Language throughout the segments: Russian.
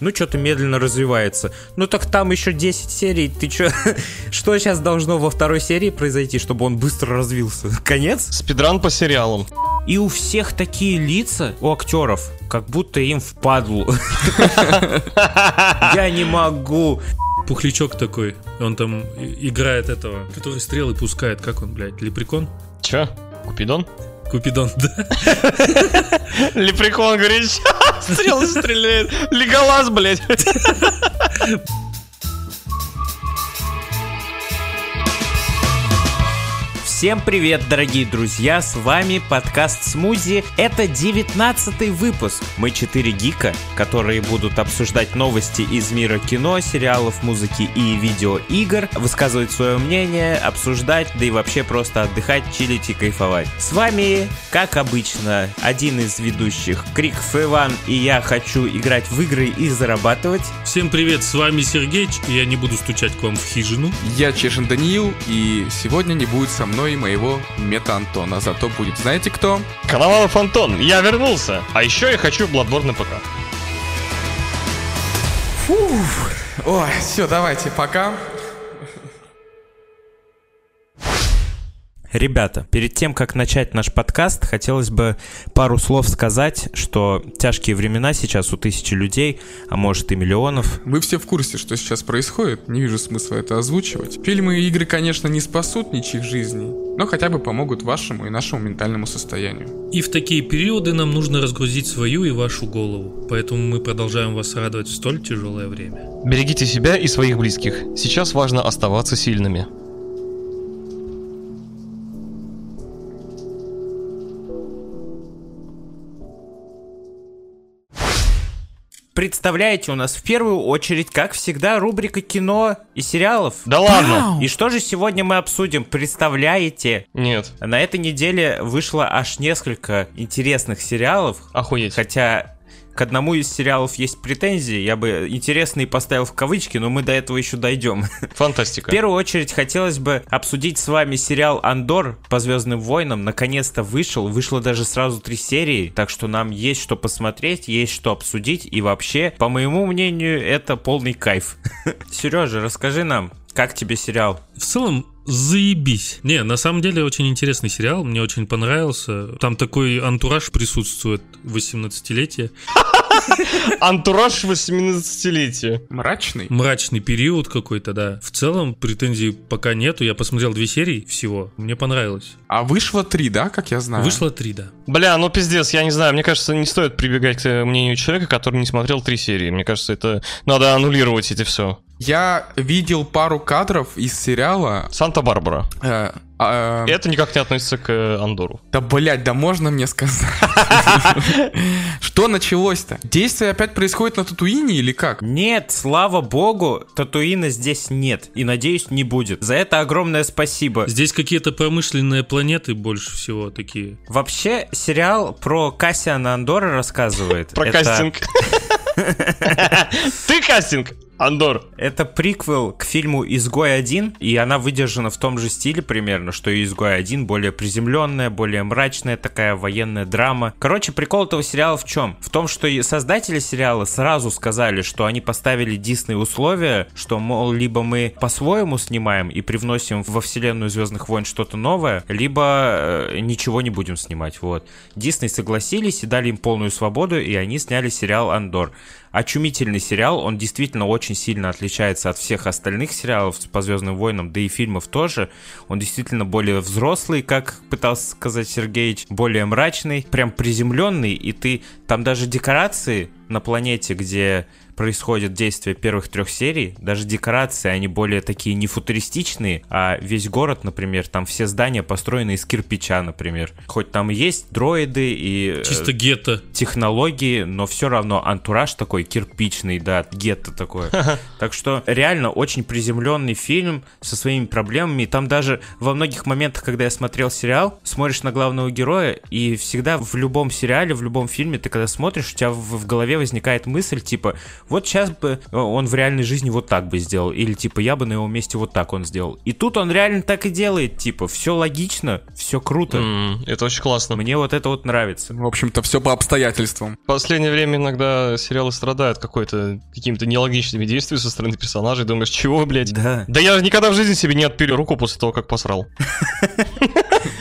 ну что-то медленно развивается. Ну так там еще 10 серий, ты что? Что сейчас должно во второй серии произойти, чтобы он быстро развился? Конец? Спидран по сериалам. И у всех такие лица, у актеров, как будто им впадлу. Я не могу. Пухлячок такой, он там играет этого, который стрелы пускает, как он, блядь, лепрекон? Чё? Купидон? Купидон, да. Лепрекон говорит, «Ща, стрелы стреляет. Леголаз, блядь. Всем привет, дорогие друзья, с вами подкаст Смузи. Это 19 выпуск. Мы четыре гика, которые будут обсуждать новости из мира кино, сериалов, музыки и видеоигр, высказывать свое мнение, обсуждать, да и вообще просто отдыхать, чилить и кайфовать. С вами, как обычно, один из ведущих Крик Иван и я хочу играть в игры и зарабатывать. Всем привет, с вами Сергеич, и я не буду стучать к вам в хижину. Я Чешин Даниил, и сегодня не будет со мной моего мета-Антона. Зато будет, знаете кто? Коновалов Антон, я вернулся. А еще я хочу Bloodborne на ПК. Ой, все, давайте, пока. Ребята, перед тем, как начать наш подкаст, хотелось бы пару слов сказать, что тяжкие времена сейчас у тысячи людей, а может и миллионов. Вы все в курсе, что сейчас происходит, не вижу смысла это озвучивать. Фильмы и игры, конечно, не спасут ничьих жизней, но хотя бы помогут вашему и нашему ментальному состоянию. И в такие периоды нам нужно разгрузить свою и вашу голову, поэтому мы продолжаем вас радовать в столь тяжелое время. Берегите себя и своих близких. Сейчас важно оставаться сильными. Представляете, у нас в первую очередь, как всегда, рубрика кино и сериалов. Да ладно? И что же сегодня мы обсудим? Представляете? Нет. На этой неделе вышло аж несколько интересных сериалов, Охуеть. Хотя к одному из сериалов есть претензии, я бы интересный поставил в кавычки, но мы до этого еще дойдем. В Фантастика. первую очередь хотелось бы обсудить с вами сериал Андор по Звездным войнам. Наконец-то вышел. Вышло даже сразу три серии, так что нам есть что посмотреть, есть что обсудить. И вообще, по моему мнению, это полный кайф. Сережа, расскажи нам, как тебе сериал? В целом, заебись. Не, на самом деле очень интересный сериал, мне очень понравился. Там такой антураж присутствует 18-летие. Антураж 18-летия. Мрачный? Мрачный период какой-то, да. В целом, претензий пока нету. Я посмотрел две серии всего. Мне понравилось. А вышло три, да, как я знаю? Вышло три, да. Бля, ну пиздец, я не знаю, мне кажется, не стоит прибегать к мнению человека, который не смотрел три серии. Мне кажется, это надо аннулировать эти все. Я видел пару кадров из сериала. Санта-Барбара. э, э, Это никак не относится к э, Андору. Да, блядь, да можно мне сказать? Что началось-то? Действие опять происходит на Татуине или как? Нет, слава богу, Татуина здесь нет. И надеюсь, не будет. За это огромное спасибо. Здесь какие-то промышленные планеты больше всего такие. Вообще, сериал про Кассиана Андора рассказывает. Про кастинг. Ты кастинг, Андор. Это приквел к фильму «Изгой 1», и она выдержана в том же стиле примерно, что и «Изгой 1», более приземленная, более мрачная такая военная драма. Короче, прикол этого сериала в чем? В том, что создатели сериала сразу сказали, что они поставили Дисней условия, что, мол, либо мы по-своему снимаем и привносим во вселенную Звездных войн что-то новое, либо э, ничего не будем снимать, вот. Дисней согласились и дали им полную свободу, и они сняли сериал «Андор». Очумительный сериал, он действительно очень сильно отличается от всех остальных сериалов по Звездным войнам, да и фильмов тоже. Он действительно более взрослый, как пытался сказать Сергеич, более мрачный, прям приземленный, и ты там даже декорации на планете, где происходит действие первых трех серий, даже декорации, они более такие не футуристичные, а весь город, например, там все здания построены из кирпича, например. Хоть там и есть дроиды и э, Чисто гетто. технологии, но все равно антураж такой кирпичный, да, гетто такое. Так что реально очень приземленный фильм со своими проблемами. Там даже во многих моментах, когда я смотрел сериал, смотришь на главного героя, и всегда в любом сериале, в любом фильме, ты когда смотришь, у тебя в голове возникает мысль, типа, вот сейчас бы он в реальной жизни вот так бы сделал, или типа, я бы на его месте вот так он сделал. И тут он реально так и делает, типа, все логично, все круто. М, Это очень классно. Мне вот это вот нравится. В общем-то, все по обстоятельствам. В последнее время иногда сериалы страдают какой-то какими-то нелогичными действиями со стороны персонажей. Думаешь, чего, блядь? Да. Да я никогда в жизни себе не отпилю руку после того, как посрал.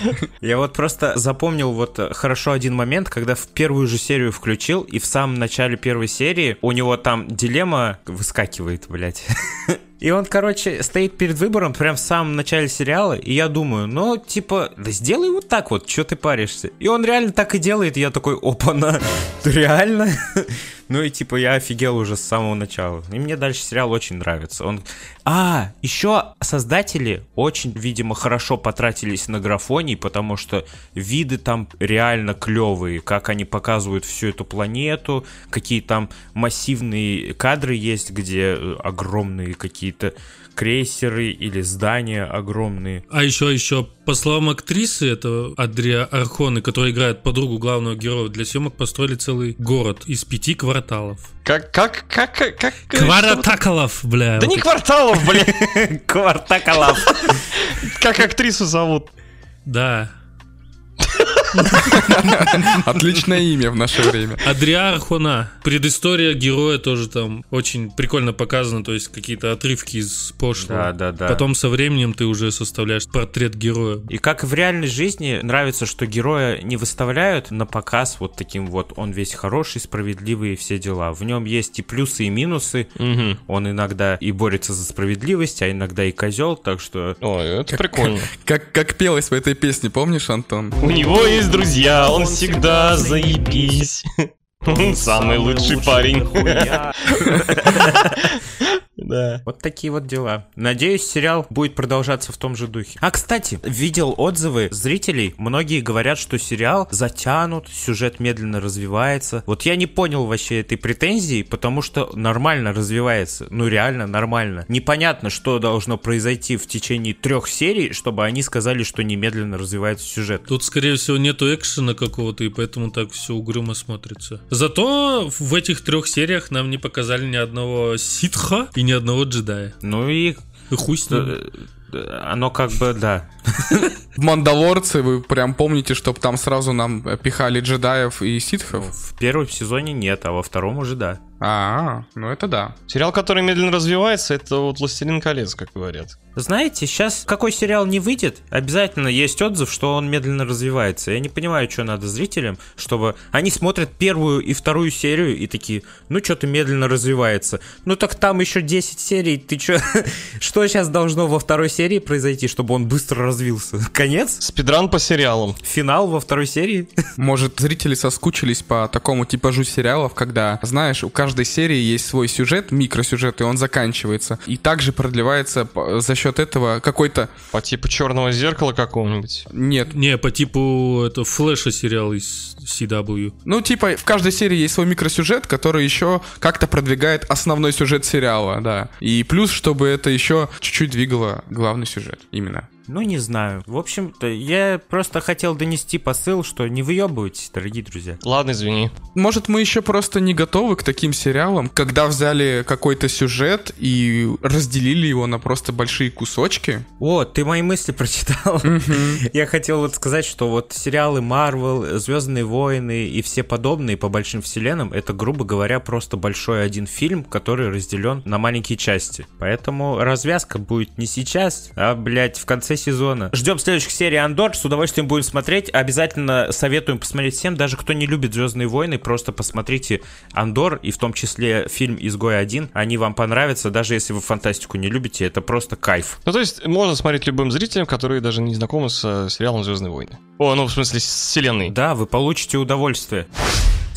Я вот просто запомнил вот э, хорошо один момент, когда в первую же серию включил, и в самом начале первой серии у него там дилемма выскакивает, блядь. И он, короче, стоит перед выбором прям в самом начале сериала, и я думаю, ну, типа, да сделай вот так вот, что ты паришься? И он реально так и делает, и я такой, опа-на, реально? Ну и типа я офигел уже с самого начала. И мне дальше сериал очень нравится. Он... А, еще создатели очень, видимо, хорошо потратились на графоний, потому что виды там реально клевые, как они показывают всю эту планету, какие там массивные кадры есть, где э, огромные какие-то крейсеры или здания огромные. А еще, еще, по словам актрисы, это Адрия Архоны, которая играет подругу главного героя, для съемок построили целый город из пяти кварталов. Как, как, как, как, как... Квартаколов, бля. Да вот не кварталов, блядь. Квартаколов. Как актрису зовут? Да. Отличное имя в наше время. Адриа Архона. Предыстория героя тоже там очень прикольно показана, то есть какие-то отрывки из прошлого. Да, да, да. Потом со временем ты уже составляешь портрет героя. И как в реальной жизни нравится, что героя не выставляют на показ вот таким вот, он весь хороший, справедливый и все дела. В нем есть и плюсы, и минусы. Мгм. Он иногда и борется за справедливость, а иногда и козел, так что... Ой, это прикольно. Как, как пелось в этой песне, помнишь, Антон? У него есть друзья, он всегда заебись. Он самый лучший парень. Да. Вот такие вот дела. Надеюсь, сериал будет продолжаться в том же духе. А, кстати, видел отзывы зрителей. Многие говорят, что сериал затянут, сюжет медленно развивается. Вот я не понял вообще этой претензии, потому что нормально развивается. Ну, реально нормально. Непонятно, что должно произойти в течение трех серий, чтобы они сказали, что немедленно развивается сюжет. Тут, скорее всего, нету экшена какого-то, и поэтому так все угрюмо смотрится. Зато в этих трех сериях нам не показали ни одного ситха и ни одного джедая. Ну и И хуй с ним. э, оно как бы, да. В «Мандалорце» вы прям помните, чтобы там сразу нам пихали джедаев и ситхов? В первом сезоне нет, а во втором уже да. А, ну это да. Сериал, который медленно развивается, это вот «Властелин колец», как говорят. Знаете, сейчас какой сериал не выйдет, обязательно есть отзыв, что он медленно развивается. Я не понимаю, что надо зрителям, чтобы они смотрят первую и вторую серию и такие, ну что-то медленно развивается. Ну так там еще 10 серий, ты что? Что сейчас должно во второй серии произойти, чтобы он быстро развился? Конец? Спидран по сериалам. Финал во второй серии? Может, зрители соскучились по такому типажу сериалов, когда, знаешь, у каждой серии есть свой сюжет, микросюжет, и он заканчивается. И также продлевается за счет этого какой-то... По типу черного зеркала какого-нибудь. Нет. Не, по типу это Флэша сериал из CW. Ну, типа, в каждой серии есть свой микросюжет, который еще как-то продвигает основной сюжет сериала, да. И плюс, чтобы это еще чуть-чуть двигало главный сюжет. Именно. Ну, не знаю. В общем-то, я просто хотел донести посыл, что не выебывайтесь, дорогие друзья. Ладно, извини. Может, мы еще просто не готовы к таким сериалам, когда взяли какой-то сюжет и разделили его на просто большие кусочки? О, ты мои мысли прочитал. Я хотел вот сказать, что вот сериалы Marvel, Звездные войны и все подобные по большим вселенным, это, грубо говоря, просто большой один фильм, который разделен на маленькие части. Поэтому развязка будет не сейчас, а, блядь, в конце сезона. Ждем следующих серий Андор, с удовольствием будем смотреть. Обязательно советуем посмотреть всем, даже кто не любит Звездные войны, просто посмотрите Андор, и в том числе фильм Изгой 1. Они вам понравятся, даже если вы фантастику не любите, это просто кайф. Ну, то есть, можно смотреть любым зрителям, которые даже не знакомы с сериалом «Звездные войны». О, ну, в смысле, с вселенной. Да, вы получите удовольствие.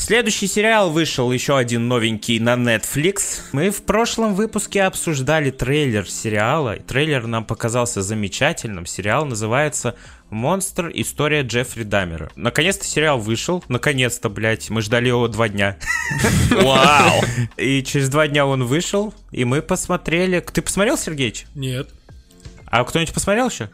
Следующий сериал вышел еще один новенький на Netflix. Мы в прошлом выпуске обсуждали трейлер сериала. Трейлер нам показался замечательным. Сериал называется «Монстр. История Джеффри Даммера». Наконец-то сериал вышел. Наконец-то, блядь. Мы ждали его два дня. Вау! И через два дня он вышел, и мы посмотрели... Ты посмотрел, Сергеич? Нет. А кто-нибудь посмотрел еще?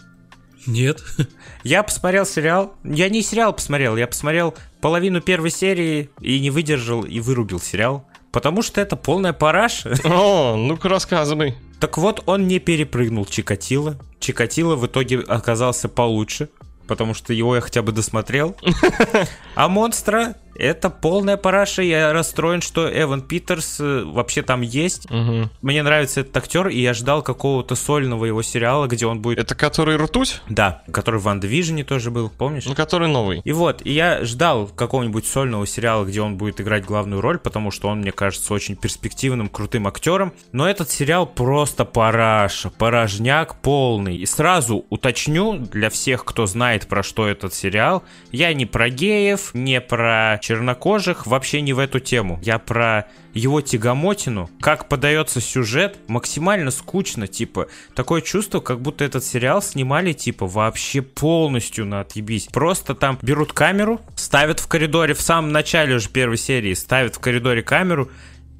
Нет. Я посмотрел сериал. Я не сериал посмотрел, я посмотрел половину первой серии и не выдержал и вырубил сериал. Потому что это полная параша. О, ну-ка рассказывай. Так вот, он не перепрыгнул Чикатило. Чикатило в итоге оказался получше, потому что его я хотя бы досмотрел. А монстра Это полная параша. Я расстроен, что Эван Питерс э, вообще там есть. Мгм. Мне нравится этот актер, и я ждал какого-то сольного его сериала, где он будет... Это который ртуть? Да, который в Ван Движене тоже был, помнишь? Ну, который новый. И вот, и я ждал какого-нибудь сольного сериала, где он будет играть главную роль, потому что он, мне кажется, очень перспективным, крутым актером. Но этот сериал просто параша, порожняк полный. И сразу уточню для всех, кто знает, про что этот сериал, я не про геев, не про чернокожих, вообще не в эту тему. Я про его тягомотину, как подается сюжет, максимально скучно, типа, такое чувство, как будто этот сериал снимали, типа, вообще полностью на отъебись. Просто там берут камеру, ставят в коридоре, в самом начале уже первой серии, ставят в коридоре камеру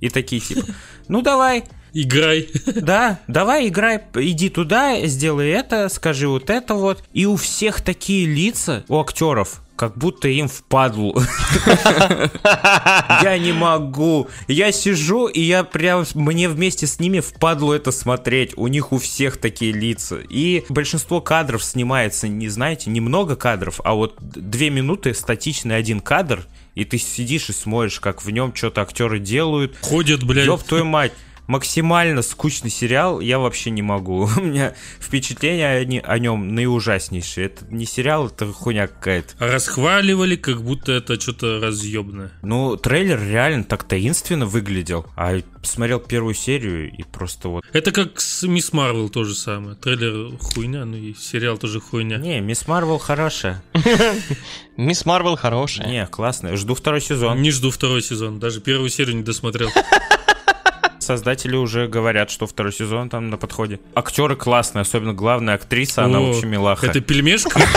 и такие, типа, ну давай, Играй. да, давай играй, иди туда, сделай это, скажи вот это вот. И у всех такие лица, у актеров, как будто им впадлу. Я не могу. Я сижу, и я прям, мне вместе с ними впадлу это смотреть. У них у всех такие лица. И большинство кадров снимается, не знаете, немного кадров, а вот две минуты статичный один кадр, и ты сидишь и смотришь, как в нем что-то актеры делают. Ходят, блядь. Ёб твою мать. Максимально скучный сериал, я вообще не могу. У меня впечатления о, о нем наиужаснейшие. Это не сериал, это хуйня какая-то. Расхваливали, как будто это что-то разъебное. Ну, трейлер реально так таинственно выглядел. А посмотрел первую серию и просто вот... Это как с Мисс Марвел то же самое. Трейлер хуйня, ну и сериал тоже хуйня. Не, Мисс Марвел хорошая. Мисс Марвел хорошая. Не, классная. Жду второй сезон. Не жду второй сезон, даже первую серию не досмотрел. Создатели уже говорят, что второй сезон там на подходе. Актеры классные, особенно главная актриса, она вообще милаха. Это пельмешка?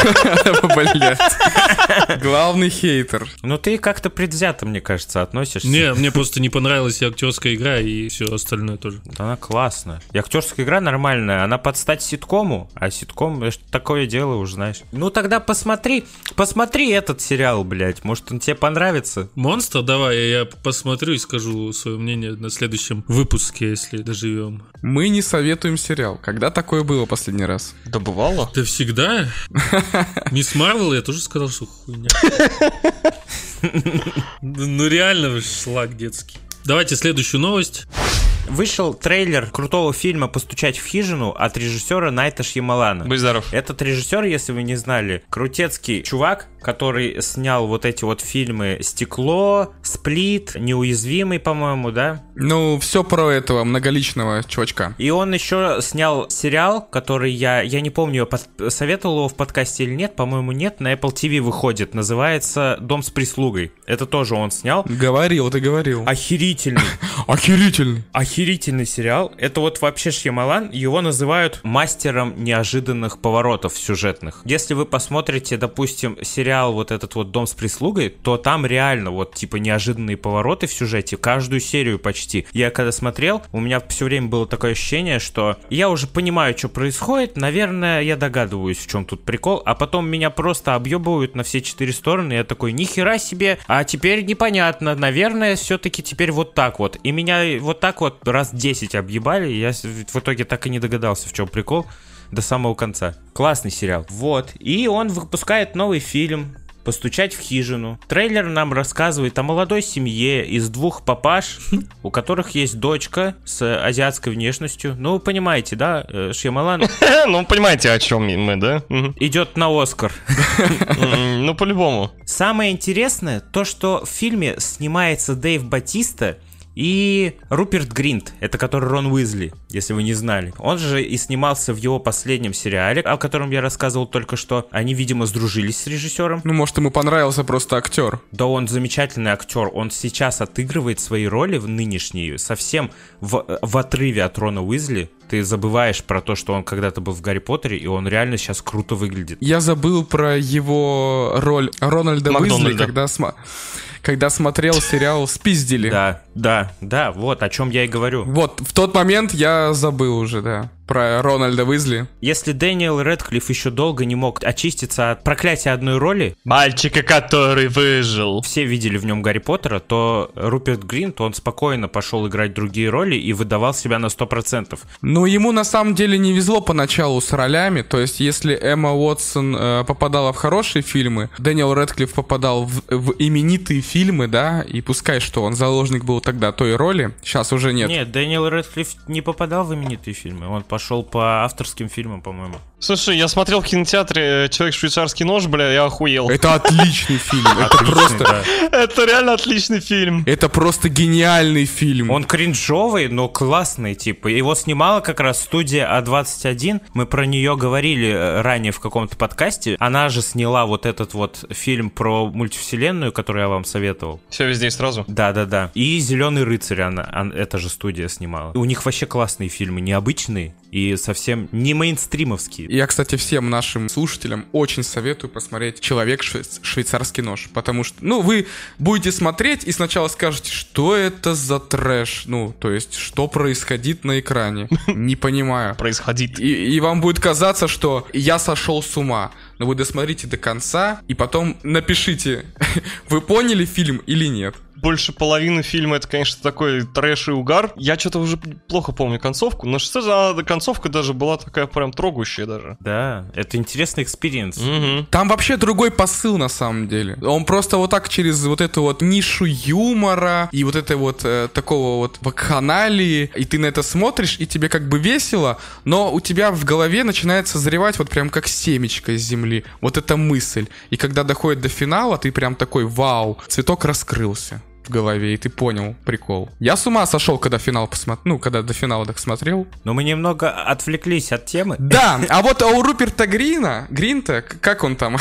Главный хейтер. Ну ты как-то предвзято, мне кажется, относишься. Не, мне просто не понравилась и актерская игра, и все остальное тоже. Она классная. И актерская игра нормальная. Она под стать ситкому, а ситком это ж такое дело уже, знаешь. Ну тогда посмотри, посмотри этот сериал, блядь. Может он тебе понравится. Монстр, давай, я посмотрю и скажу свое мнение на следующем выпуске, если доживем. Мы не советуем сериал. Когда такое было последний раз? Да бывало. Да всегда. Мисс Марвел, я тоже сказал, что хуйня. Ну реально шлак детский. Давайте следующую новость. Вышел трейлер крутого фильма «Постучать в хижину» от режиссера Найта Шьямалана. Будь здоров. Этот режиссер, если вы не знали, крутецкий чувак, который снял вот эти вот фильмы «Стекло», «Сплит», «Неуязвимый», по-моему, да? Ну, все про этого многоличного чувачка. И он еще снял сериал, который я, я не помню, под- советовал его в подкасте или нет, по-моему, нет, на Apple TV выходит, называется «Дом с прислугой». Это тоже он снял. Говорил, ты говорил. Охерительный, Охерительный. охерительный сериал. Это вот вообще Шьямалан, его называют мастером неожиданных поворотов сюжетных. Если вы посмотрите, допустим, сериал вот этот вот «Дом с прислугой», то там реально вот типа неожиданные повороты в сюжете, каждую серию почти. Я когда смотрел, у меня все время было такое ощущение, что я уже понимаю, что происходит, наверное, я догадываюсь, в чем тут прикол, а потом меня просто объебывают на все четыре стороны, я такой, нихера себе, а теперь непонятно, наверное, все-таки теперь вот так вот. И меня вот так вот раз 10 объебали, я в итоге так и не догадался, в чем прикол до самого конца. Классный сериал. Вот. И он выпускает новый фильм. Постучать в хижину. Трейлер нам рассказывает о молодой семье из двух папаш, у которых есть дочка с азиатской внешностью. Ну, вы понимаете, да, э, Шьямалан Ну, понимаете, о чем мы, да? Идет на Оскар. Ну, по-любому. Самое интересное, то, что в фильме снимается Дэйв Батиста и Руперт Гринт, это который Рон Уизли, если вы не знали. Он же и снимался в его последнем сериале, о котором я рассказывал только что. Они, видимо, сдружились с режиссером. Ну, может, ему понравился просто актер. Да он замечательный актер, он сейчас отыгрывает свои роли в нынешние совсем в, в отрыве от Рона Уизли. Ты забываешь про то, что он когда-то был в Гарри Поттере, и он реально сейчас круто выглядит. Я забыл про его роль Рональда Уизли, когда, сма- когда смотрел сериал «Спиздили». Да, да, да, вот о чем я и говорю. Вот, в тот момент я забыл уже, да. Про Рональда Уизли. Если Дэниел Редклифф еще долго не мог очиститься от проклятия одной роли, Мальчика, который выжил. все видели в нем Гарри Поттера, то Руперт Гринт, он спокойно пошел играть другие роли и выдавал себя на 100%. Ну, ему на самом деле не везло поначалу с ролями. То есть, если Эмма Уотсон э, попадала в хорошие фильмы, Дэниел Редклифф попадал в, в именитые фильмы, да, и пускай что, он заложник был тогда той роли, сейчас уже нет. Нет, Дэниел Редклифф не попадал в именитые фильмы, он пошел по авторским фильмам, по-моему. Слушай, я смотрел в кинотеатре «Человек швейцарский нож», бля, я охуел. Это отличный фильм. Это просто... Это реально отличный фильм. Это просто гениальный фильм. Он кринжовый, но классный, типа. Его снимала как раз студия А21. Мы про нее говорили э, ранее в каком-то подкасте. Она же сняла вот этот вот фильм про мультивселенную, который я вам советовал. Все везде и сразу. Да-да-да. И «Зеленый рыцарь» она, эта же студия снимала. У них вообще классные фильмы, необычные и совсем не мейнстримовские. Я, кстати, всем нашим слушателям очень советую посмотреть «Человек швейц- швейцарский нож», потому что, ну, вы будете смотреть и сначала скажете, что это за трэш, ну, то есть, что происходит на экране, не понимаю. Происходит. И, и вам будет казаться, что я сошел с ума. Но вы досмотрите до конца и потом напишите, вы поняли фильм или нет. Больше половины фильма это, конечно, такой трэш и угар. Я что-то уже плохо помню концовку, но что за концовка даже была такая прям трогающая даже. Да, это интересный experience. Угу. Там вообще другой посыл на самом деле. Он просто вот так через вот эту вот нишу юмора и вот это вот э, такого вот вакханалии, и ты на это смотришь, и тебе как бы весело, но у тебя в голове начинает созревать вот прям как семечко из земли. Вот эта мысль. И когда доходит до финала, ты прям такой, вау, цветок раскрылся голове, и ты понял прикол. Я с ума сошел, когда финал посмотрел, ну, когда до финала так смотрел. Но мы немного отвлеклись от темы. Да, а вот у Руперта Грина, Гринта, как он там?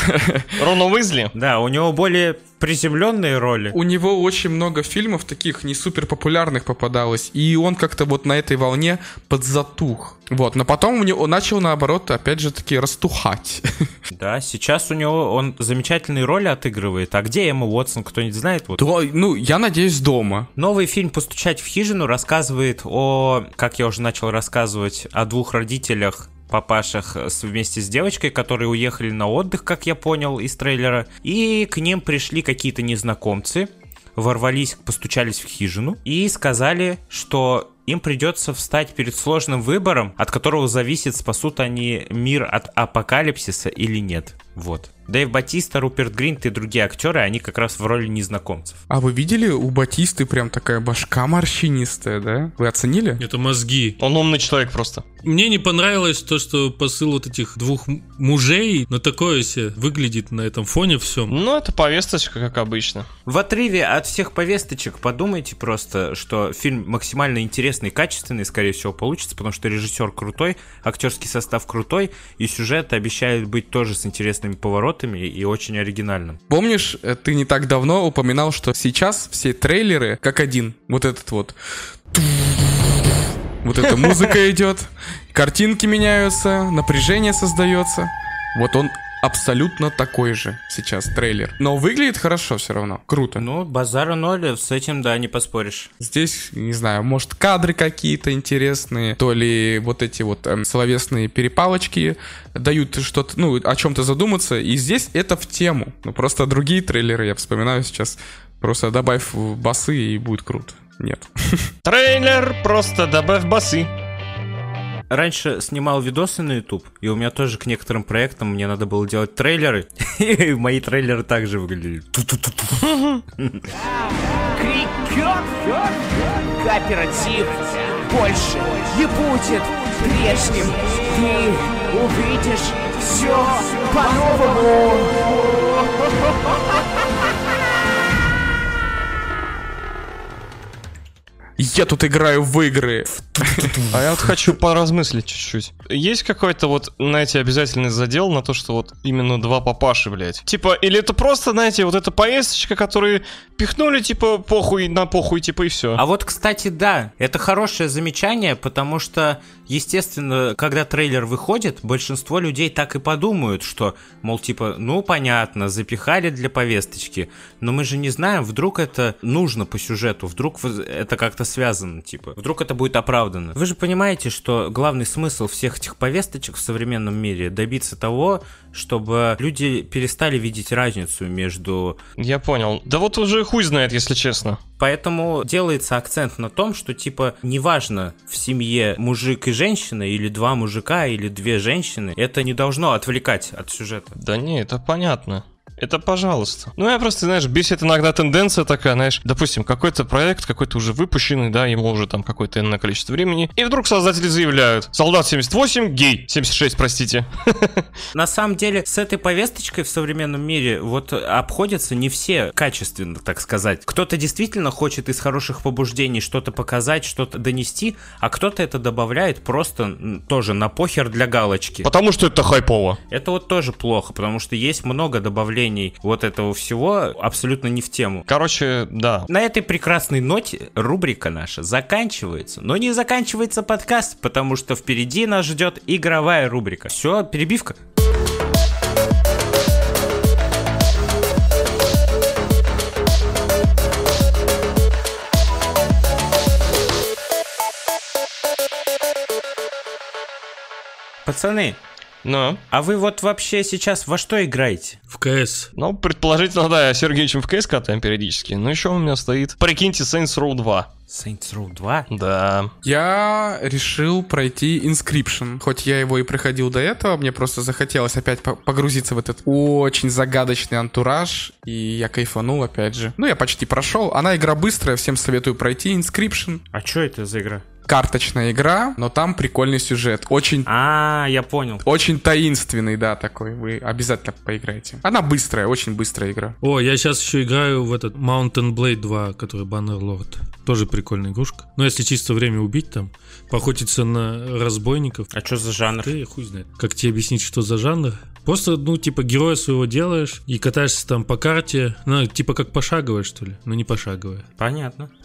Рона Уизли. Да, у него более приземленные роли. У него очень много фильмов таких не супер популярных попадалось, и он как-то вот на этой волне подзатух. Вот, но потом у него он начал наоборот, опять же таки, растухать. Да, сейчас у него он замечательные роли отыгрывает. А где Эмма Уотсон, кто-нибудь знает? Вот. То, ну, я надеюсь, дома. Новый фильм «Постучать в хижину» рассказывает о, как я уже начал рассказывать, о двух родителях папашах с- вместе с девочкой, которые уехали на отдых, как я понял из трейлера, и к ним пришли какие-то незнакомцы, ворвались, постучались в хижину и сказали, что им придется встать перед сложным выбором, от которого зависит, спасут они мир от апокалипсиса или нет. Вот. Дэйв Батиста, Руперт Гринт и другие актеры, они как раз в роли незнакомцев. А вы видели, у Батисты прям такая башка морщинистая, да? Вы оценили? Это мозги. Он умный человек просто. Мне не понравилось то, что посыл вот этих двух мужей, но такое себе выглядит на этом фоне всем. Ну, это повесточка, как обычно. В отрыве от всех повесточек подумайте просто, что фильм максимально интересный и качественный, скорее всего, получится, потому что режиссер крутой, актерский состав крутой, и сюжет обещает быть тоже с интересными поворотами и очень оригинальным. Помнишь, э, ты не так давно упоминал, что сейчас все трейлеры как один. Вот этот вот. Вот эта музыка идет, картинки меняются, напряжение создается. Вот он абсолютно такой же сейчас трейлер. Но выглядит хорошо все равно. Круто. Ну, базара ноль, с этим, да, не поспоришь. Здесь, не знаю, может кадры какие-то интересные, то ли вот эти вот эм, словесные перепалочки дают что-то, ну, о чем-то задуматься. И здесь это в тему. Ну, просто другие трейлеры я вспоминаю сейчас. Просто добавь басы и будет круто. Нет. Трейлер, просто добавь басы. Раньше снимал видосы на YouTube, и у меня тоже к некоторым проектам мне надо было делать трейлеры, и мои трейлеры также выглядели. Кооператив больше не будет прежним. Ты увидишь все по-новому. Я тут играю в игры. А я вот хочу поразмыслить чуть-чуть. Есть какой-то вот, знаете, обязательный задел на то, что вот именно два папаши, блядь? Типа, или это просто, знаете, вот эта поездочка, которые пихнули, типа, похуй на похуй, типа, и все. А вот, кстати, да, это хорошее замечание, потому что, естественно, когда трейлер выходит, большинство людей так и подумают, что, мол, типа, ну, понятно, запихали для повесточки, но мы же не знаем, вдруг это нужно по сюжету, вдруг это как-то связано, типа, вдруг это будет оправдано. Вы же понимаете, что главный смысл всех этих повесточек в современном мире добиться того, чтобы люди перестали видеть разницу между... Я понял. Да вот уже хуй знает, если честно. Поэтому делается акцент на том, что типа неважно в семье мужик и женщина, или два мужика, или две женщины, это не должно отвлекать от сюжета. Да не, это понятно. Это пожалуйста. Ну, я просто, знаешь, бесит иногда тенденция такая, знаешь, допустим, какой-то проект, какой-то уже выпущенный, да, ему уже там какое-то иное количество времени, и вдруг создатели заявляют, солдат 78, гей, 76, простите. На самом деле, с этой повесточкой в современном мире вот обходятся не все качественно, так сказать. Кто-то действительно хочет из хороших побуждений что-то показать, что-то донести, а кто-то это добавляет просто тоже на похер для галочки. Потому что это хайпово. Это вот тоже плохо, потому что есть много добавлений вот этого всего абсолютно не в тему. Короче, да. На этой прекрасной ноте рубрика наша заканчивается. Но не заканчивается подкаст, потому что впереди нас ждет игровая рубрика. Все, перебивка. Пацаны, Но, а вы вот вообще сейчас во что играете? В КС. ну, предположительно, да, я с Сергеичем в КС катаем периодически, но еще у меня стоит, прикиньте, Saints Row 2. Saints Row 2? Да. Я решил пройти Inscription. Хоть я его и проходил до этого, мне просто захотелось опять по- погрузиться в этот очень загадочный антураж, и я кайфанул опять же. Ну, я почти прошел. Она игра быстрая, всем советую пройти Inscription. А что это за игра? Карточная игра, но там прикольный сюжет. Очень А, я понял. очень таинственный, да, такой. Вы обязательно поиграете. Она быстрая, очень быстрая игра. О, я сейчас еще играю в этот Mountain Blade 2, который Bannerlord. Тоже прикольная игрушка. Но если чисто время убить там, поохотиться на разбойников. А что за жанр? Я хуй знает. Как тебе объяснить, что за жанр? Просто, ну, типа, героя своего делаешь и катаешься там по карте. Ну, типа, как пошаговая, что ли? Но не пошаговая. Понятно.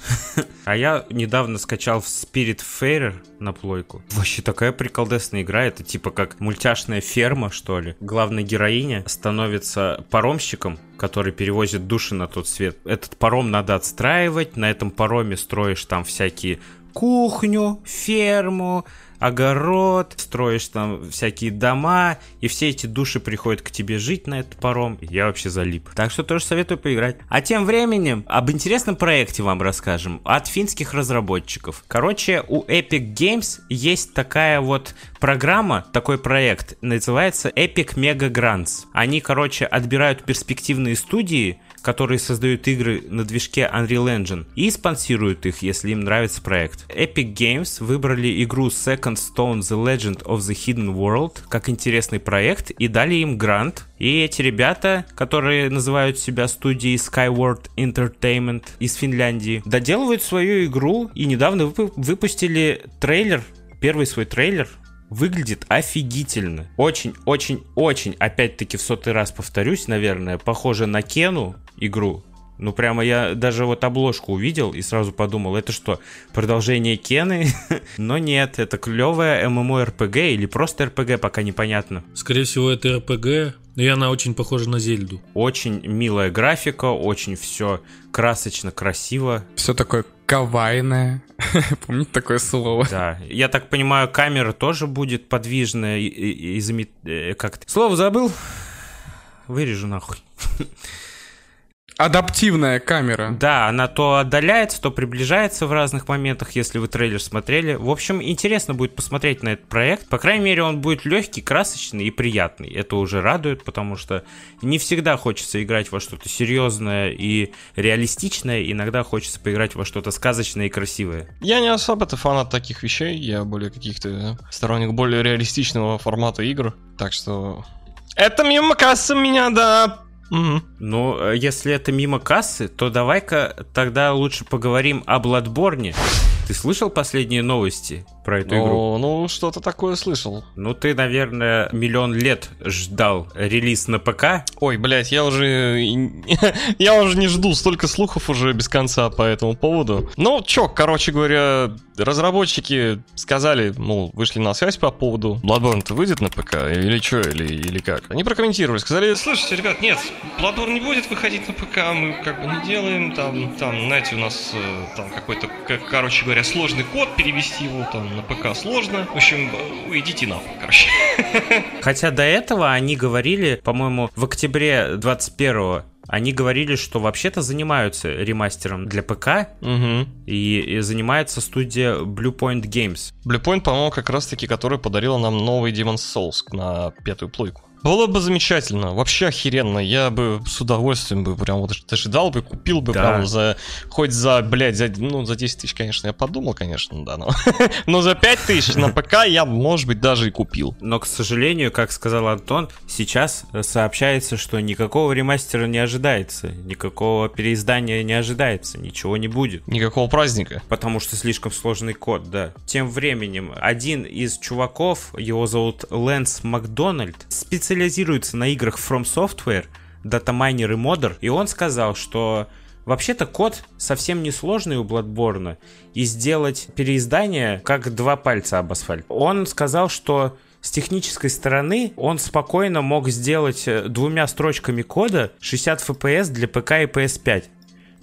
А я недавно скачал в Spirit Fairer на плойку. Вообще такая приколдесная игра. Это типа как мультяшная ферма, что ли. Главная героиня становится паромщиком, который перевозит души на тот свет. Этот паром надо отстраивать. На этом пароме строишь там всякие кухню, ферму, огород, строишь там всякие дома, и все эти души приходят к тебе жить на этот паром. Я вообще залип. Так что тоже советую поиграть. А тем временем об интересном проекте вам расскажем от финских разработчиков. Короче, у Epic Games есть такая вот программа, такой проект, называется Epic Mega Grants. Они, короче, отбирают перспективные студии, которые создают игры на движке Unreal Engine и спонсируют их, если им нравится проект. Epic Games выбрали игру Second Stone The Legend of the Hidden World как интересный проект и дали им грант. И эти ребята, которые называют себя студией Skyward Entertainment из Финляндии, доделывают свою игру и недавно выпу- выпустили трейлер, первый свой трейлер Выглядит офигительно. Очень-очень-очень, опять-таки в сотый раз повторюсь, наверное, похоже на Кену игру. Ну, прямо я даже вот обложку увидел и сразу подумал, это что, продолжение Кены? Но нет, это клевая MMORPG или просто RPG, пока непонятно. Скорее всего, это РПГ, и она очень похожа на Зельду. Очень милая графика, очень все красочно, красиво. Все такое кавайное. Помните такое слово? Да, я так понимаю, камера тоже будет подвижная и, и- и заме- э, как -то. Слово забыл. Вырежу нахуй. Адаптивная камера. Да, она то отдаляется, то приближается в разных моментах, если вы трейлер смотрели. В общем, интересно будет посмотреть на этот проект. По крайней мере, он будет легкий, красочный и приятный. Это уже радует, потому что не всегда хочется играть во что-то серьезное и реалистичное. Иногда хочется поиграть во что-то сказочное и красивое. Я не особо-то фанат таких вещей, я более каких-то сторонник более реалистичного формата игр, так что... Это мимо кассы меня, да. Мгм. Ну, э, если это мимо кассы, то давай-ка тогда лучше поговорим о Бладборне. Ты слышал последние новости про эту игру? Ну, ну, что-то такое слышал. Ну, ты, наверное, миллион лет ждал релиз на ПК. Ой, блядь, я уже... Я уже не жду, столько слухов уже без конца по этому поводу. Ну, чё, короче говоря, разработчики сказали, мол, вышли на связь по поводу Bloodborne-то выйдет на ПК или чё, или, или как. Они прокомментировали, сказали, слушайте, ребят, нет, Bloodborne не будет выходить на ПК, мы как бы не делаем, там, там, знаете, у нас э, там какой-то, короче говоря, говоря, сложный код, перевести его там на ПК сложно. В общем, идите нахуй, короче. Хотя до этого они говорили, по-моему, в октябре 21 они говорили, что вообще-то занимаются ремастером для ПК, Угу. и, и занимается студия Bluepoint Games. Bluepoint, по-моему, как раз-таки, который подарила нам новый Demon's Souls на пятую плойку. Было бы замечательно, вообще охеренно. Я бы с удовольствием бы прям вот ожидал бы, купил бы Да. прям за, хоть за, блядь, за, ну, за 10 тысяч, конечно, я подумал, конечно, да, но, но за 5 тысяч на ПК я, может быть, даже и купил. Но, к сожалению, как сказал Антон, сейчас э, сообщается, что никакого ремастера не ожидается, никакого переиздания не ожидается, ничего не будет. Никакого праздника. Потому что слишком сложный код, да. Тем временем, один из чуваков, его зовут Лэнс Макдональд, специализируется на играх From Software, датамайнер и модер, и он сказал, что Вообще-то код совсем не сложный у Bloodborne, и сделать переиздание как два пальца об асфальт. Он сказал, что с технической стороны он спокойно мог сделать э, двумя строчками кода 60 FPS для ПК и PS5.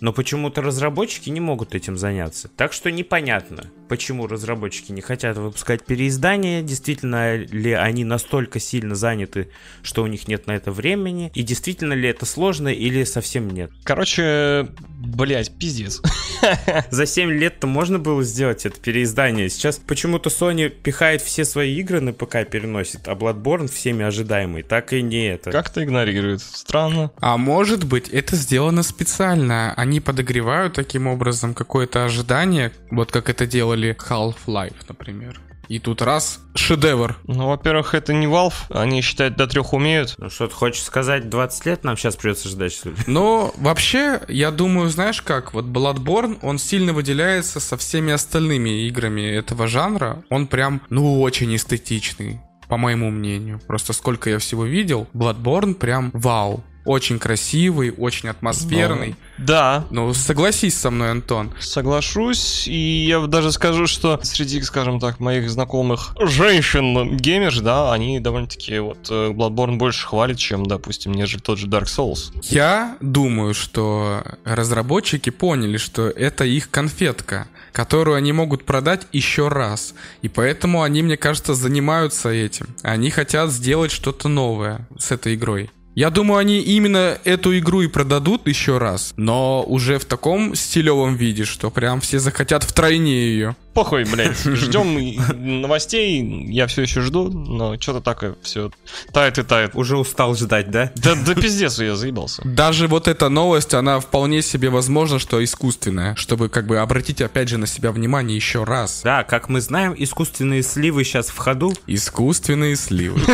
Но почему-то разработчики не могут этим заняться. Так что непонятно, почему разработчики не хотят выпускать переиздания, действительно ли они настолько сильно заняты, что у них нет на это времени, и действительно ли это сложно или совсем нет. Короче, блядь, пиздец. За 7 лет-то можно было сделать это переиздание. Сейчас почему-то Sony пихает все свои игры на ПК переносит, а Bloodborne всеми ожидаемый. Так и не это. Как-то игнорирует. Странно. А может быть, это сделано специально. Они подогревают таким образом какое-то ожидание, вот как это делали Half-Life, например. И тут раз, шедевр. Ну, во-первых, это не Valve, они считать до трех умеют. Ну что ты хочешь сказать, 20 лет нам сейчас придется ждать, что ли? Но вообще, я думаю, знаешь как, вот Bloodborne, он сильно выделяется со всеми остальными играми этого жанра. Он прям, ну, очень эстетичный, по моему мнению. Просто сколько я всего видел, Bloodborne прям вау. Очень красивый, очень атмосферный. Да, Ну, согласись со мной, Антон. Соглашусь, и я даже скажу, что среди, скажем так, моих знакомых женщин геймерш, да, они довольно-таки вот э, Bloodborne больше хвалят, чем, допустим, нежели тот же Dark Souls. Я думаю, что разработчики поняли, что это их конфетка, которую они могут продать еще раз. И поэтому они, мне кажется, занимаются этим. Они хотят сделать что-то новое с этой игрой. Я думаю, они именно эту игру и продадут еще раз, но уже в таком стилевом виде, что прям все захотят втройне ее. Похуй, блядь, ждем и новостей, я все еще жду, но что-то так все тает и тает. Уже устал ждать, да? Да, да пиздец, я заебался. Даже вот эта новость, она вполне себе возможно, что искусственная, чтобы как бы обратить опять же на себя внимание еще раз. Да, как мы знаем, искусственные сливы сейчас в ходу. Искусственные сливы.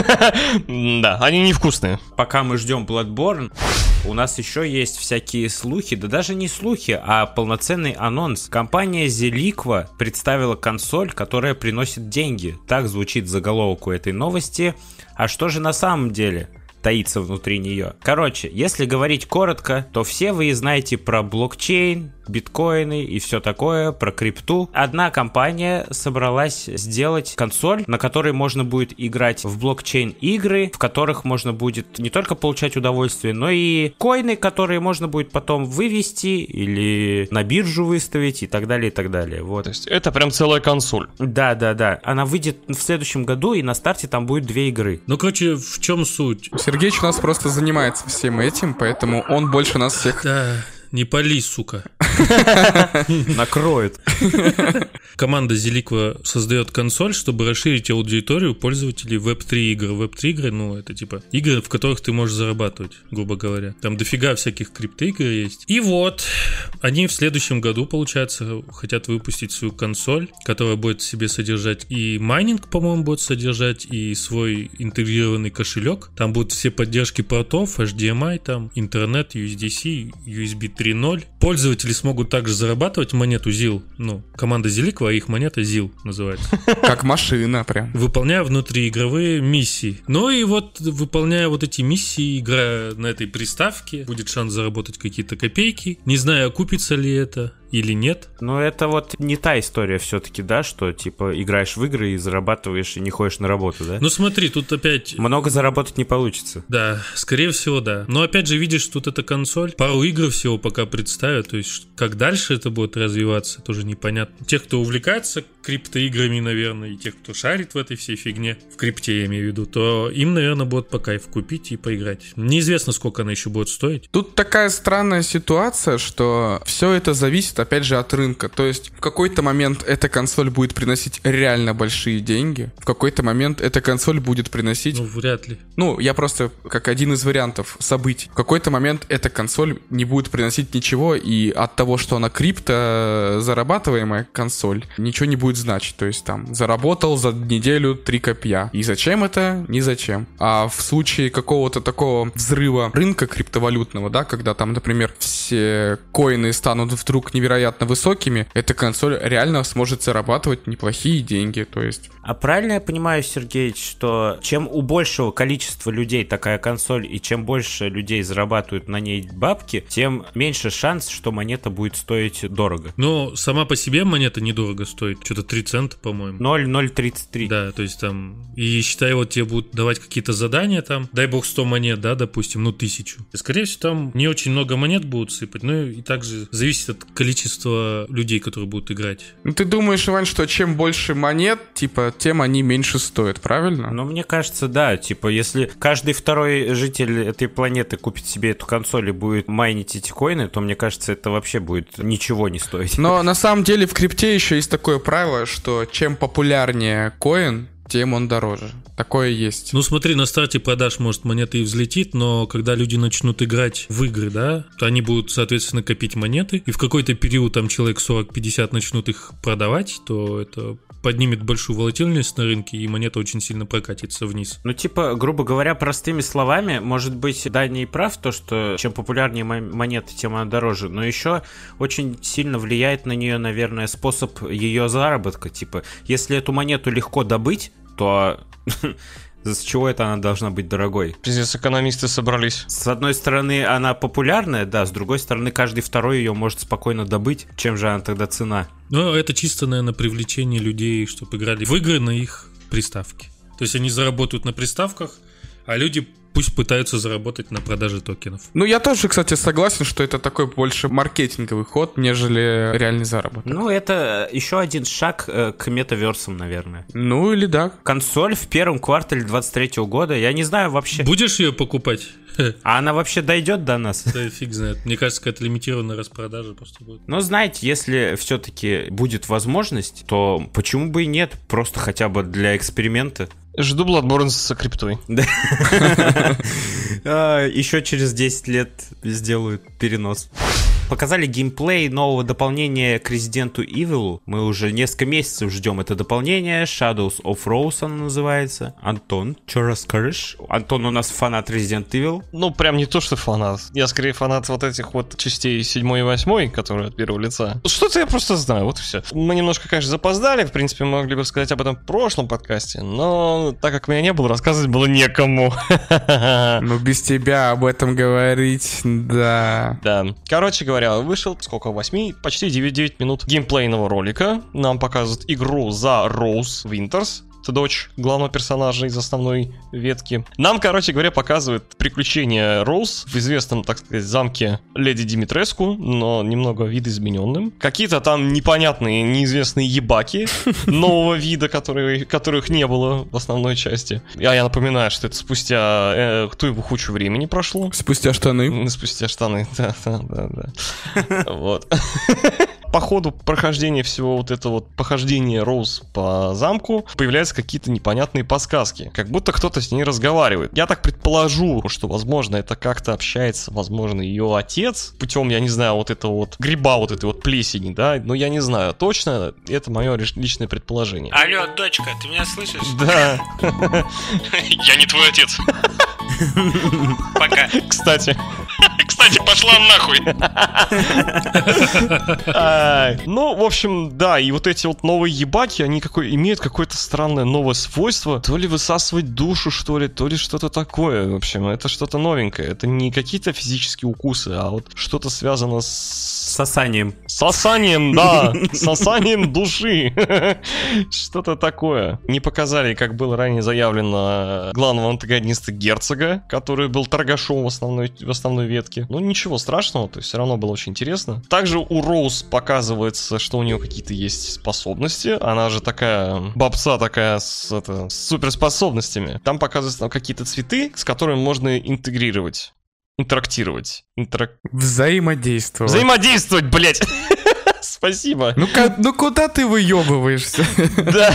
Да, они невкусные. Пока мы ждем Bloodborne, у нас еще есть всякие слухи, да даже не слухи, а полноценный анонс. Компания Zeliqua представила консоль, которая приносит деньги. Так звучит заголовок у этой новости. А что же на самом деле? таится внутри нее. Короче, если говорить коротко, то все вы знаете про блокчейн, биткоины и все такое, про крипту. Одна компания собралась сделать консоль, на которой можно будет играть в блокчейн игры, в которых можно будет не только получать удовольствие, но и коины, которые можно будет потом вывести или на биржу выставить и так далее, и так далее. Вот. То есть это прям целая консоль. Да, да, да. Она выйдет в следующем году, и на старте там будет две игры. Ну, короче, в чем суть? Сергеич у нас просто занимается всем этим, поэтому он больше нас всех... Да, не пали, сука. Накроет. Команда Зеликва создает консоль, чтобы расширить аудиторию пользователей Web3 игр. Web3 игры, ну, это типа игры, в которых ты можешь зарабатывать, грубо говоря. Там дофига всяких криптоигр есть. И вот, они в следующем году, получается, хотят выпустить свою консоль, которая будет себе содержать и майнинг, по-моему, будет содержать, и свой интегрированный кошелек. Там будут все поддержки портов, HDMI, там, интернет, USDC, USB 3.0. Пользователи смогут также зарабатывать монету ZIL. Ну, команда Зеликва, а их монета ZIL называется. Как машина прям. Выполняя внутриигровые миссии. Ну и вот, выполняя вот эти миссии, играя на этой приставке, будет шанс заработать какие-то копейки. Не знаю, окупится ли это. Или нет. Но это вот не та история все-таки, да, что типа играешь в игры и зарабатываешь и не ходишь на работу, да? Ну смотри, тут опять... Много заработать не получится. Да, скорее всего, да. Но опять же, видишь, тут эта консоль. Пару игр всего пока представят. То есть, как дальше это будет развиваться, тоже непонятно. Тех, кто увлекается криптоиграми, наверное, и тех, кто шарит в этой всей фигне, в крипте я имею в виду, то им, наверное, будет по кайфу купить и поиграть. Неизвестно, сколько она еще будет стоить. Тут такая странная ситуация, что все это зависит, опять же, от рынка. То есть в какой-то момент эта консоль будет приносить реально большие деньги, в какой-то момент эта консоль будет приносить... Ну, вряд ли. Ну, я просто как один из вариантов событий. В какой-то момент эта консоль не будет приносить ничего, и от того, что она крипто зарабатываемая консоль, ничего не будет значить. То есть там заработал за неделю три копья. И зачем это? Ни зачем. А в случае какого-то такого взрыва рынка криптовалютного, да, когда там, например, все коины станут вдруг невероятно высокими, эта консоль реально сможет зарабатывать неплохие деньги. То есть А правильно я понимаю, Сергей, что чем у большего количества людей такая консоль, и чем больше людей зарабатывают на ней бабки, тем меньше шанс, что монета будет стоить дорого. Но сама по себе монета недорого стоит. Что-то 3 цента, по-моему. 0,033. Да, то есть там, и считай, вот тебе будут давать какие-то задания там, дай бог 100 монет, да, допустим, ну тысячу. И, скорее всего, там не очень много монет будут сыпать, ну и также зависит от количества людей, которые будут играть. Ну, ты думаешь, Иван, что чем больше монет, типа, тем они меньше стоят, правильно? Ну, мне кажется, да. Типа, если каждый второй житель этой планеты купит себе эту консоль и будет майнить эти коины, то, мне кажется, это вообще будет ничего не стоить. Но на самом деле в крипте еще есть такое правило, что чем популярнее коин, тем он дороже. Такое есть. Ну смотри, на старте продаж, может, монета и взлетит, но когда люди начнут играть в игры, да, то они будут, соответственно, копить монеты, и в какой-то период там человек 40-50 начнут их продавать, то это поднимет большую волатильность на рынке, и монета очень сильно прокатится вниз. Ну, типа, грубо говоря, простыми словами, может быть, Даня и прав, то, что чем популярнее мо- монета, тем она дороже, но еще очень сильно влияет на нее, наверное, способ ее заработка. Типа, если эту монету легко добыть, то с чего это она должна быть дорогой? Пиздец, экономисты собрались. С одной стороны, она популярная, да, с другой стороны, каждый второй ее может спокойно добыть. Чем же она тогда цена? Но это чисто, наверное, привлечение людей, чтобы играли в игры на их приставке. То есть они заработают на приставках, а люди пусть пытаются заработать на продаже токенов. Ну, я тоже, кстати, согласен, что это такой больше маркетинговый ход, нежели реальный заработок. Ну, это еще один шаг э, к метаверсам, наверное. Ну, или да. Консоль в первом квартале 23 года, я не знаю вообще. Будешь ее покупать? А она вообще дойдет до нас? Да фиг знает. Мне кажется, какая-то лимитированная распродажа просто будет. Но знаете, если все-таки будет возможность, то почему бы и нет? Просто хотя бы для эксперимента. Жду Bloodborne с криптой. Еще через 10 лет сделают перенос. Показали геймплей нового дополнения к Resident Evil. Мы уже несколько месяцев ждем это дополнение. Shadows of Rose оно называется. Антон, что расскажешь? Антон у нас фанат Resident Evil. Ну, прям не то, что фанат. Я скорее фанат вот этих вот частей 7 и 8, которые от первого лица. Что-то я просто знаю, вот и все. Мы немножко, конечно, запоздали. В принципе, мы могли бы сказать об этом в прошлом подкасте. Но так как меня не было, рассказывать было некому. Ну, без тебя об этом говорить, да. Да. Короче говоря, вышел сколько, 8, почти 9, 9 минут геймплейного ролика. Нам показывают игру за Роуз Винтерс. Это дочь главного персонажа из основной ветки. Нам, короче говоря, показывают приключения Роуз в известном, так сказать, замке Леди Димитреску, но немного видоизмененным. Какие-то там непонятные, неизвестные ебаки нового вида, которые, которых не было в основной части. А я напоминаю, что это спустя э, кто его кучу времени прошло. Спустя штаны. Спустя штаны, да, да, да, да. Вот. По ходу прохождения всего вот этого вот похождения Роуз по замку появляются какие-то непонятные подсказки. Как будто кто-то с ней разговаривает. Я так предположу, что, возможно, это как-то общается, возможно, ее отец путем, я не знаю, вот этого вот гриба, вот этой вот плесени, да, но я не знаю точно, это мое личное предположение. Алло, дочка, ты меня слышишь? Да. Я не твой отец. Пока. Кстати. Кстати, пошла нахуй. Ну, в общем, да, и вот эти вот новые ебаки, они какой, имеют какое-то странное новое свойство. То ли высасывать душу, что ли, то ли что-то такое. В общем, это что-то новенькое. Это не какие-то физические укусы, а вот что-то связано с сосанием. Сосанием, да, сосанием души. Что-то такое. Не показали, как было ранее заявлено, главного антагониста герцога, который был торгашом в основной, в основной ветке. Ну, ничего страшного, то есть все равно было очень интересно. Также у Роуз показывается, что у нее какие-то есть способности. Она же такая бабца такая с, это, с суперспособностями. Там показываются там, какие-то цветы, с которыми можно интегрировать интерактировать. Интерак... Взаимодействовать. Взаимодействовать, блять! Спасибо. Ну, ка- ну куда ты выебываешься? Да.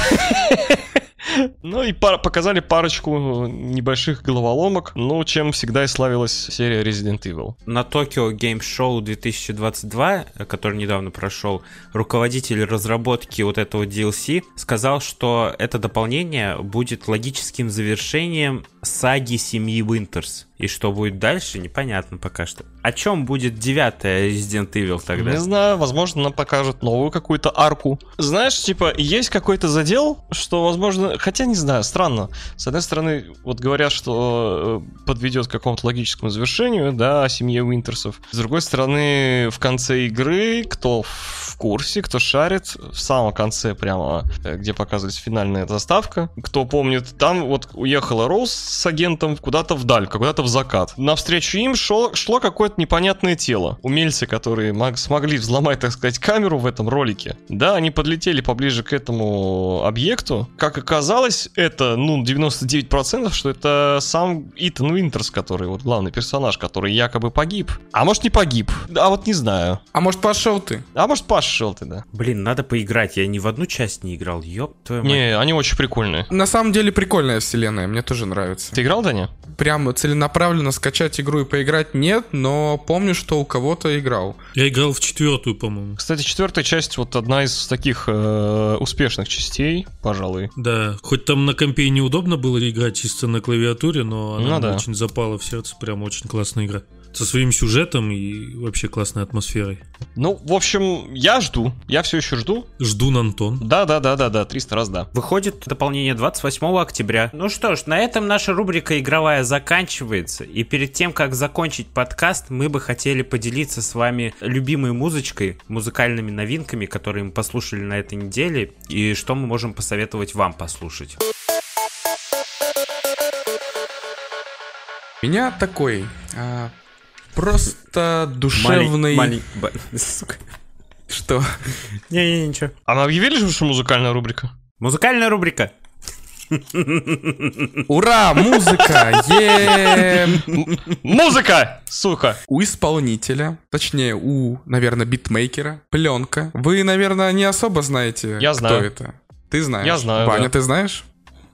Ну и пар- показали парочку небольших головоломок, ну, чем всегда и славилась серия Resident Evil. На Tokyo Game Show 2022, который недавно прошел, руководитель разработки вот этого DLC сказал, что это дополнение будет логическим завершением саги семьи Winters. И что будет дальше, непонятно пока что. О чем будет девятая Resident Evil тогда? Не знаю, возможно, нам покажут новую какую-то арку. Знаешь, типа, есть какой-то задел, что, возможно, хотя не знаю, странно. С одной стороны, вот говорят, что э, подведет к какому-то логическому завершению, да, о семье Уинтерсов. С другой стороны, в конце игры, кто в курсе, кто шарит, в самом конце прямо, э, где показывается финальная заставка, кто помнит, там вот уехала Роуз с агентом куда-то вдаль, куда-то в закат. Навстречу им шло, шло какое-то непонятное тело. Умельцы, которые мог, смогли взломать, так сказать, камеру в этом ролике, да, они подлетели поближе к этому объекту. Как оказалось, это, ну, 99%, что это сам Итан Уинтерс, который вот главный персонаж, который якобы погиб. А может не погиб, а вот не знаю. А может пошел ты? А может пошел ты, да. Блин, надо поиграть, я ни в одну часть не играл, ёб твою мать. Не, они очень прикольные. На самом деле прикольная вселенная, мне тоже нравится. Ты играл, Даня? Прям целенаправленно скачать игру и поиграть нет, но помню, что у кого-то играл. Я играл в четвертую, по-моему. Кстати, четвертая часть вот одна из таких э, успешных частей, пожалуй. Да, хоть там на компе неудобно было играть чисто на клавиатуре, но она Ну да. очень запала в сердце, прям очень классная игра. Со своим сюжетом и вообще классной атмосферой. Ну, в общем, я жду. Я все еще жду. Жду Антон. Да, да, да, да, да, 300 раз да. Выходит дополнение 28 октября. Ну что ж, на этом наша рубрика игровая заканчивается. И перед тем, как закончить подкаст, мы бы хотели поделиться с вами любимой музычкой, музыкальными новинками, которые мы послушали на этой неделе, и что мы можем посоветовать вам послушать. У меня такой а, просто душевный... Малень- малень- Сука. Что? Не-не, ничего. А мы объявили же, что музыкальная рубрика? Музыкальная рубрика. Ура, музыка! е Музыка! Сука! У исполнителя, точнее у, наверное, битмейкера, пленка. Вы, наверное, не особо знаете, Я кто знаю. это. Ты знаешь? Я знаю, Ваня, да. ты знаешь?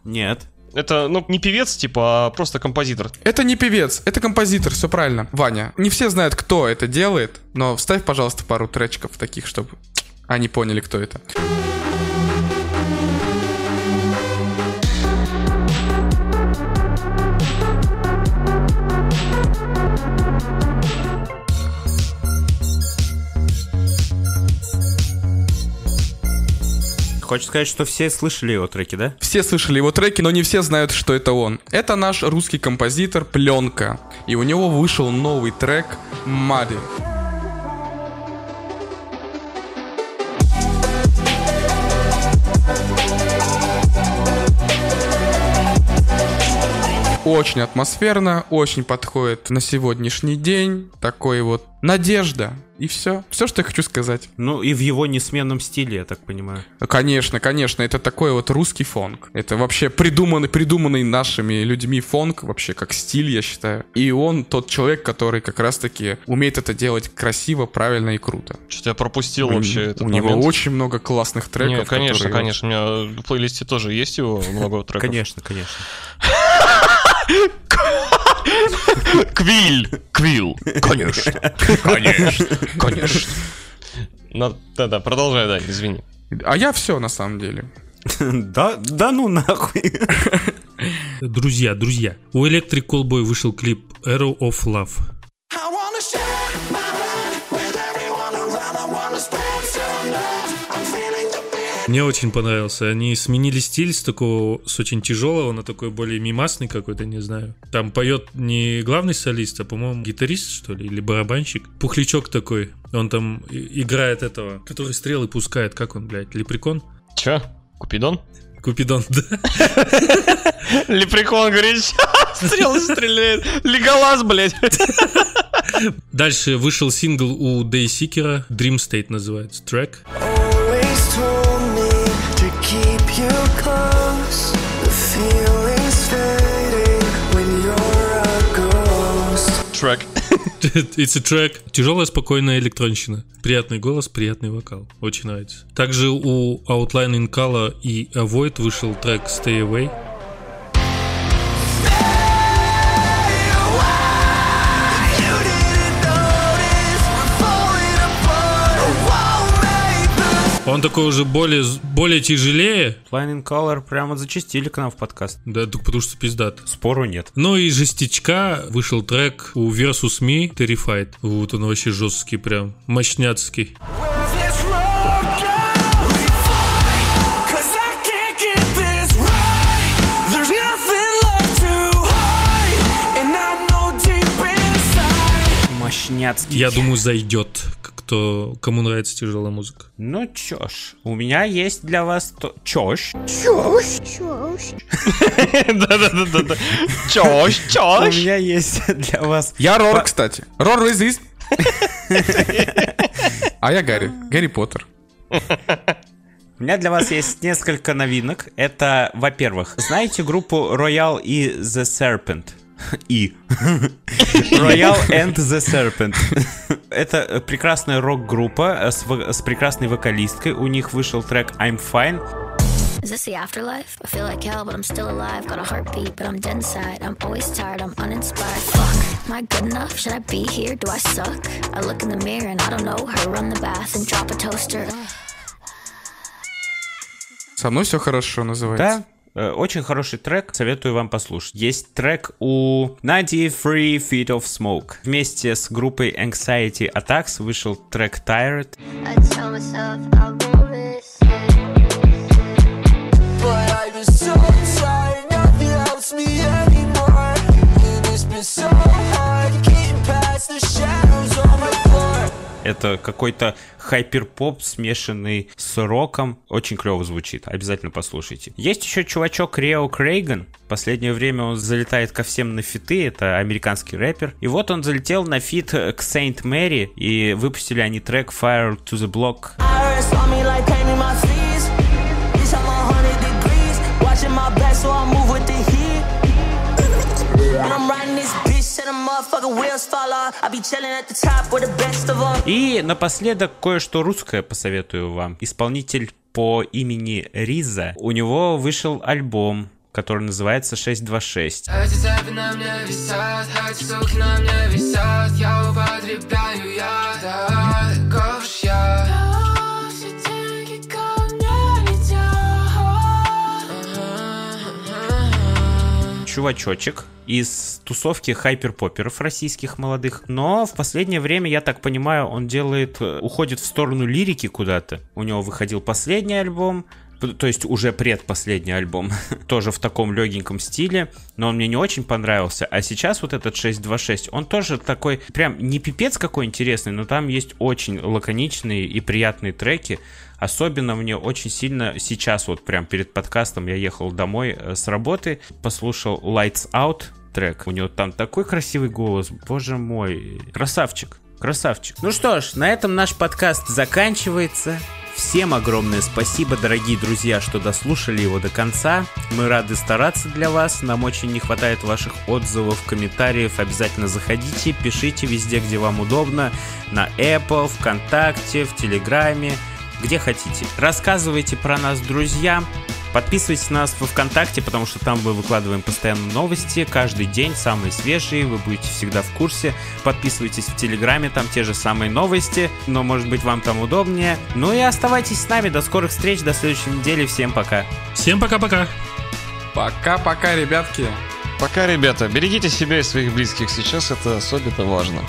Нет. Это, ну, не певец, типа, а просто композитор. Это не певец, это композитор, все правильно. Ваня, не все знают, кто это делает, но вставь, пожалуйста, пару тречков таких, чтобы они поняли, кто это. Хочешь сказать, что все слышали его треки, да? Все слышали его треки, но не все знают, что это он. Это наш русский композитор Пленка. И у него вышел новый трек Мади. Очень атмосферно, очень подходит на сегодняшний день. Такой вот надежда. И все. Все, что я хочу сказать. Ну и в его несменном стиле, я так понимаю. Конечно, конечно, это такой вот русский фонк. Это вообще придуманный, придуманный нашими людьми фонк, вообще как стиль, я считаю. И он тот человек, который как раз-таки умеет это делать красиво, правильно и круто. Что-то я пропустил У- вообще у этот него момент. очень много классных треков. Не, конечно, которые- конечно. У меня в плейлисте тоже есть его много треков. Конечно, конечно. Квиль! Квилл! Конечно! Конечно! Конечно! Ну, Да-да, продолжай, да, извини. А я все на самом деле. Да, да ну нахуй. Друзья, друзья, у Electric Callboy вышел клип Arrow of Love. Мне очень понравился. Они сменили стиль с такого, с очень тяжелого на такой более мимасный какой-то, не знаю. Там поет не главный солист, а, по-моему, гитарист, что ли, или барабанщик. Пухлячок такой. Он там играет этого, который стрелы пускает. Как он, блядь, лепрекон? Чё? Купидон? Купидон, да. Лепрекон говорит, стрелы стреляет. Леголас, блядь. Дальше вышел сингл у Daysseeker, Dream State называется, трек. Always Трек. It's a track. Тяжелая, спокойная электронщина. Приятный голос, приятный вокал. Очень нравится. Также у Outline in Color и Avoid вышел трек Stay Away. Он такой уже более, более тяжелее. Flying Color прямо зачастили к нам в подкаст. Да, так потому что пиздат. Спору нет. Ну и жестичка вышел трек у Versus Me Terrified. Вот он вообще жесткий прям, мощняцкий. Мощняцкий. Я думаю, зайдет, кто, кому нравится тяжелая музыка. Ну чё ж, у меня есть для вас то... Чё ж? Да-да-да-да. Чёщ, У чёщ. меня есть для вас... Я Рор, кстати. Рор резист. А я Гарри. Гарри Поттер. У меня для вас есть несколько новинок. Это, во-первых, знаете группу Royal и The Serpent? И. Royal and the Serpent. Это э, прекрасная рок-группа э, с, с прекрасной вокалисткой. У них вышел трек I'm Fine. Is this the afterlife? I feel like hell, but I'm still alive. Got a heartbeat, but I'm dead inside. I'm always tired, I'm uninspired. Fuck, am I good enough? Should I be here? Do I suck? I look in the mirror and I don't know her. Run the bath and drop a toaster. Со мной все хорошо называется. Да, э, очень хороший трек, советую вам послушать. Есть трек у 93 Feet of Smoke. Вместе с группой Anxiety Attacks вышел трек Tired. I tell myself I won't Это какой-то hyperpop, смешанный с роком. Очень клево звучит. Обязательно послушайте. Есть еще чувачок Reo Cragun. Последнее время он залетает ко всем на фиты. Это американский рэпер. И вот он залетел на фит к Saint Mary. И выпустили они трек Fire to the Block. I'm. Watching my back, so I И напоследок кое-что русское посоветую вам. Исполнитель по имени Риза. У него вышел альбом, который называется 626. Эти цепи на мне висят, эти суки на мне висят Я употребляю я, да, таков уж я Все деньги ко мне летят. чувачочек из тусовки хайперпоперов российских молодых. Но в последнее время, я так понимаю, он делает, э, уходит в сторону лирики куда-то. У него выходил последний альбом, то есть уже предпоследний альбом, тоже в таком легеньком стиле, но он мне не очень понравился. А сейчас вот этот 626, он тоже такой, прям не пипец какой интересный, но там есть очень лаконичные и приятные треки. Особенно мне очень сильно сейчас, вот прям перед подкастом я ехал домой э, с работы, послушал Lights Out трек. У него там такой красивый голос, боже мой. Красавчик, красавчик. Ну что ж, на этом наш подкаст заканчивается. Всем огромное спасибо, дорогие друзья, что дослушали его до конца. Мы рады стараться для вас. Нам очень не хватает ваших отзывов, комментариев. Обязательно заходите, пишите везде, где вам удобно. На Apple, ВКонтакте, в Телеграме, где хотите. Рассказывайте про нас друзьям. Подписывайтесь на нас во ВКонтакте, потому что там мы выкладываем постоянно новости, каждый день самые свежие, вы будете всегда в курсе. Подписывайтесь в Телеграме, там те же самые новости, но может быть вам там удобнее. Ну и оставайтесь с нами, до скорых встреч, до следующей недели, всем пока. Всем пока-пока. Пока-пока, ребятки. Пока, ребята, берегите себя и своих близких. Сейчас это особенно важно.